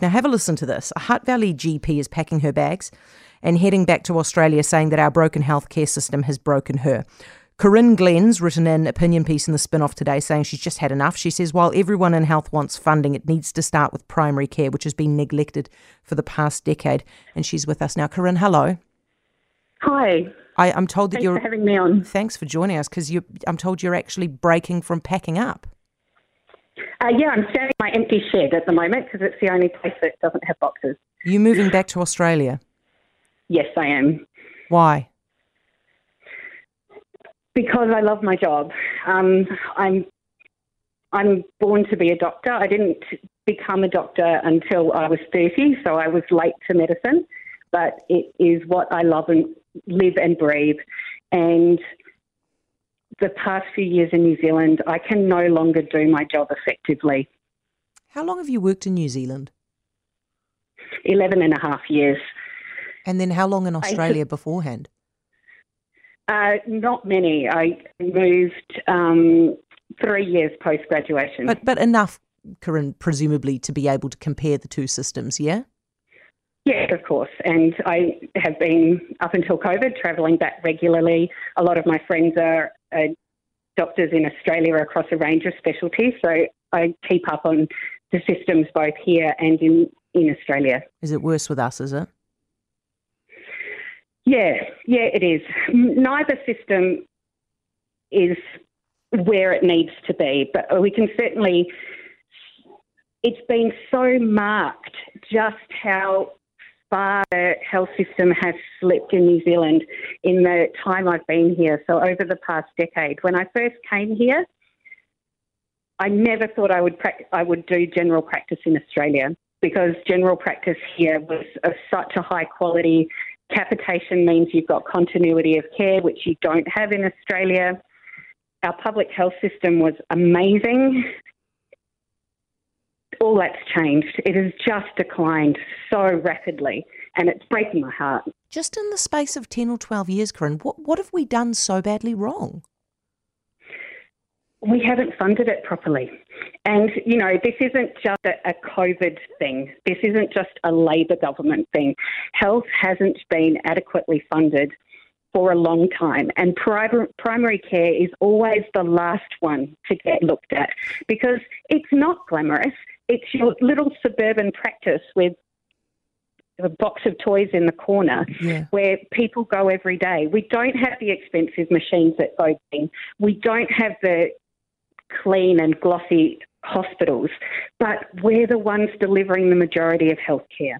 Now, have a listen to this. A Hutt Valley GP is packing her bags and heading back to Australia, saying that our broken healthcare system has broken her. Corinne Glenn's written an opinion piece in the Spinoff today saying she's just had enough. She says, while everyone in health wants funding, it needs to start with primary care, which has been neglected for the past decade. And she's with us now. Corinne, hello. Hi. I, am told that thanks you're. for having me on. Thanks for joining us because I'm told you're actually breaking from packing up. Uh, yeah, I'm standing in my empty shed at the moment because it's the only place that doesn't have boxes. You moving back to Australia? Yes, I am. Why? Because I love my job. Um, I'm I'm born to be a doctor. I didn't become a doctor until I was 30, so I was late to medicine. But it is what I love and live and breathe. And the past few years in New Zealand, I can no longer do my job effectively. How long have you worked in New Zealand? 11 and a half years. And then how long in Australia beforehand? Uh, not many. I moved um, three years post graduation. But but enough, Corinne, presumably to be able to compare the two systems, yeah? Yes, of course. And I have been up until COVID travelling back regularly. A lot of my friends are uh, doctors in Australia across a range of specialties, so I keep up on the systems both here and in in Australia. Is it worse with us? Is it? Yeah, yeah, it is. Neither system is where it needs to be, but we can certainly. It's been so marked just how far the health system has slipped in New Zealand in the time I've been here. So, over the past decade, when I first came here, I never thought I would pra- I would do general practice in Australia because general practice here was of such a high quality Capitation means you've got continuity of care, which you don't have in Australia. Our public health system was amazing. All that's changed. It has just declined so rapidly, and it's breaking my heart. Just in the space of 10 or 12 years, Corinne, what, what have we done so badly wrong? we haven't funded it properly. And, you know, this isn't just a, COVID thing. This isn't just a Labor government thing. Health hasn't been adequately funded for a long time. And pri- primary care is always the last one to get looked at because it's not glamorous. It's your little suburban practice with a box of toys in the corner yeah. where people go every day. We don't have the expensive machines that go in. We don't have the clean and glossy hospitals, but we're the ones delivering the majority of healthcare.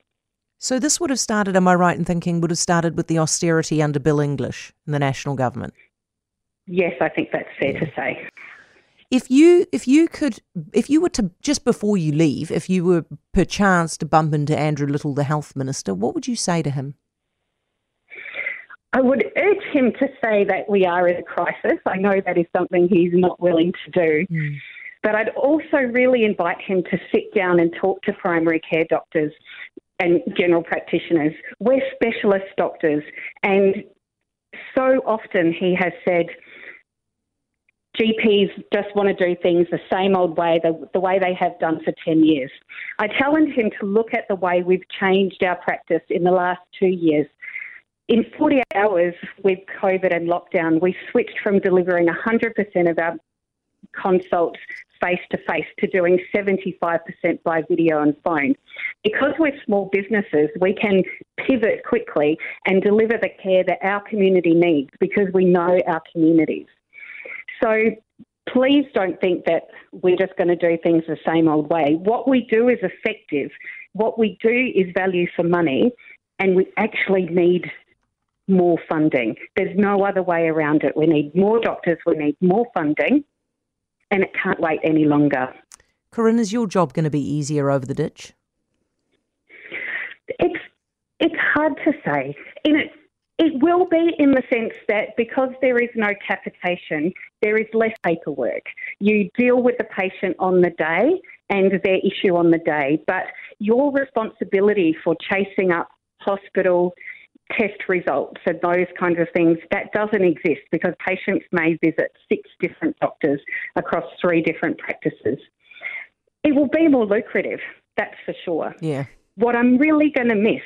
So this would have started, am I right in thinking, would have started with the austerity under Bill English in the national government? Yes, I think that's fair yeah. to say. If you if you could if you were to just before you leave, if you were perchance to bump into Andrew Little, the health minister, what would you say to him? I would urge him to say that we are in a crisis. I know that is something he's not willing to do. Mm. But I'd also really invite him to sit down and talk to primary care doctors and general practitioners. We're specialist doctors, and so often he has said, GPs just want to do things the same old way, the, the way they have done for 10 years. I challenge him to look at the way we've changed our practice in the last two years in 48 hours with COVID and lockdown, we switched from delivering 100% of our consults face to face to doing 75% by video and phone. Because we're small businesses, we can pivot quickly and deliver the care that our community needs because we know our communities. So please don't think that we're just going to do things the same old way. What we do is effective. What we do is value for money, and we actually need more funding. There's no other way around it. We need more doctors, we need more funding, and it can't wait any longer. Corinne, is your job going to be easier over the ditch? It's it's hard to say. In it, it will be in the sense that because there is no capitation, there is less paperwork. You deal with the patient on the day and their issue on the day, but your responsibility for chasing up hospital test results and those kinds of things, that doesn't exist because patients may visit six different doctors across three different practices. It will be more lucrative. That's for sure. Yeah. What I'm really going to miss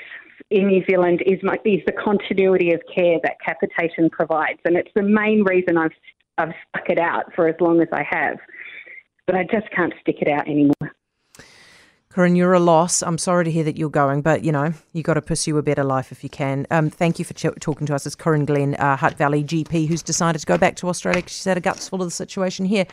in New Zealand is, is the continuity of care that capitation provides, and it's the main reason I've I've stuck it out for as long as I have. But I just can't stick it out anymore. Corinne, you're a loss. I'm sorry to hear that you're going, but you know you've got to pursue a better life if you can. Um, thank you for ch- talking to us. It's Corinne Glenn, uh, Hutt Valley GP, who's decided to go back to Australia she's had a guts full of the situation here.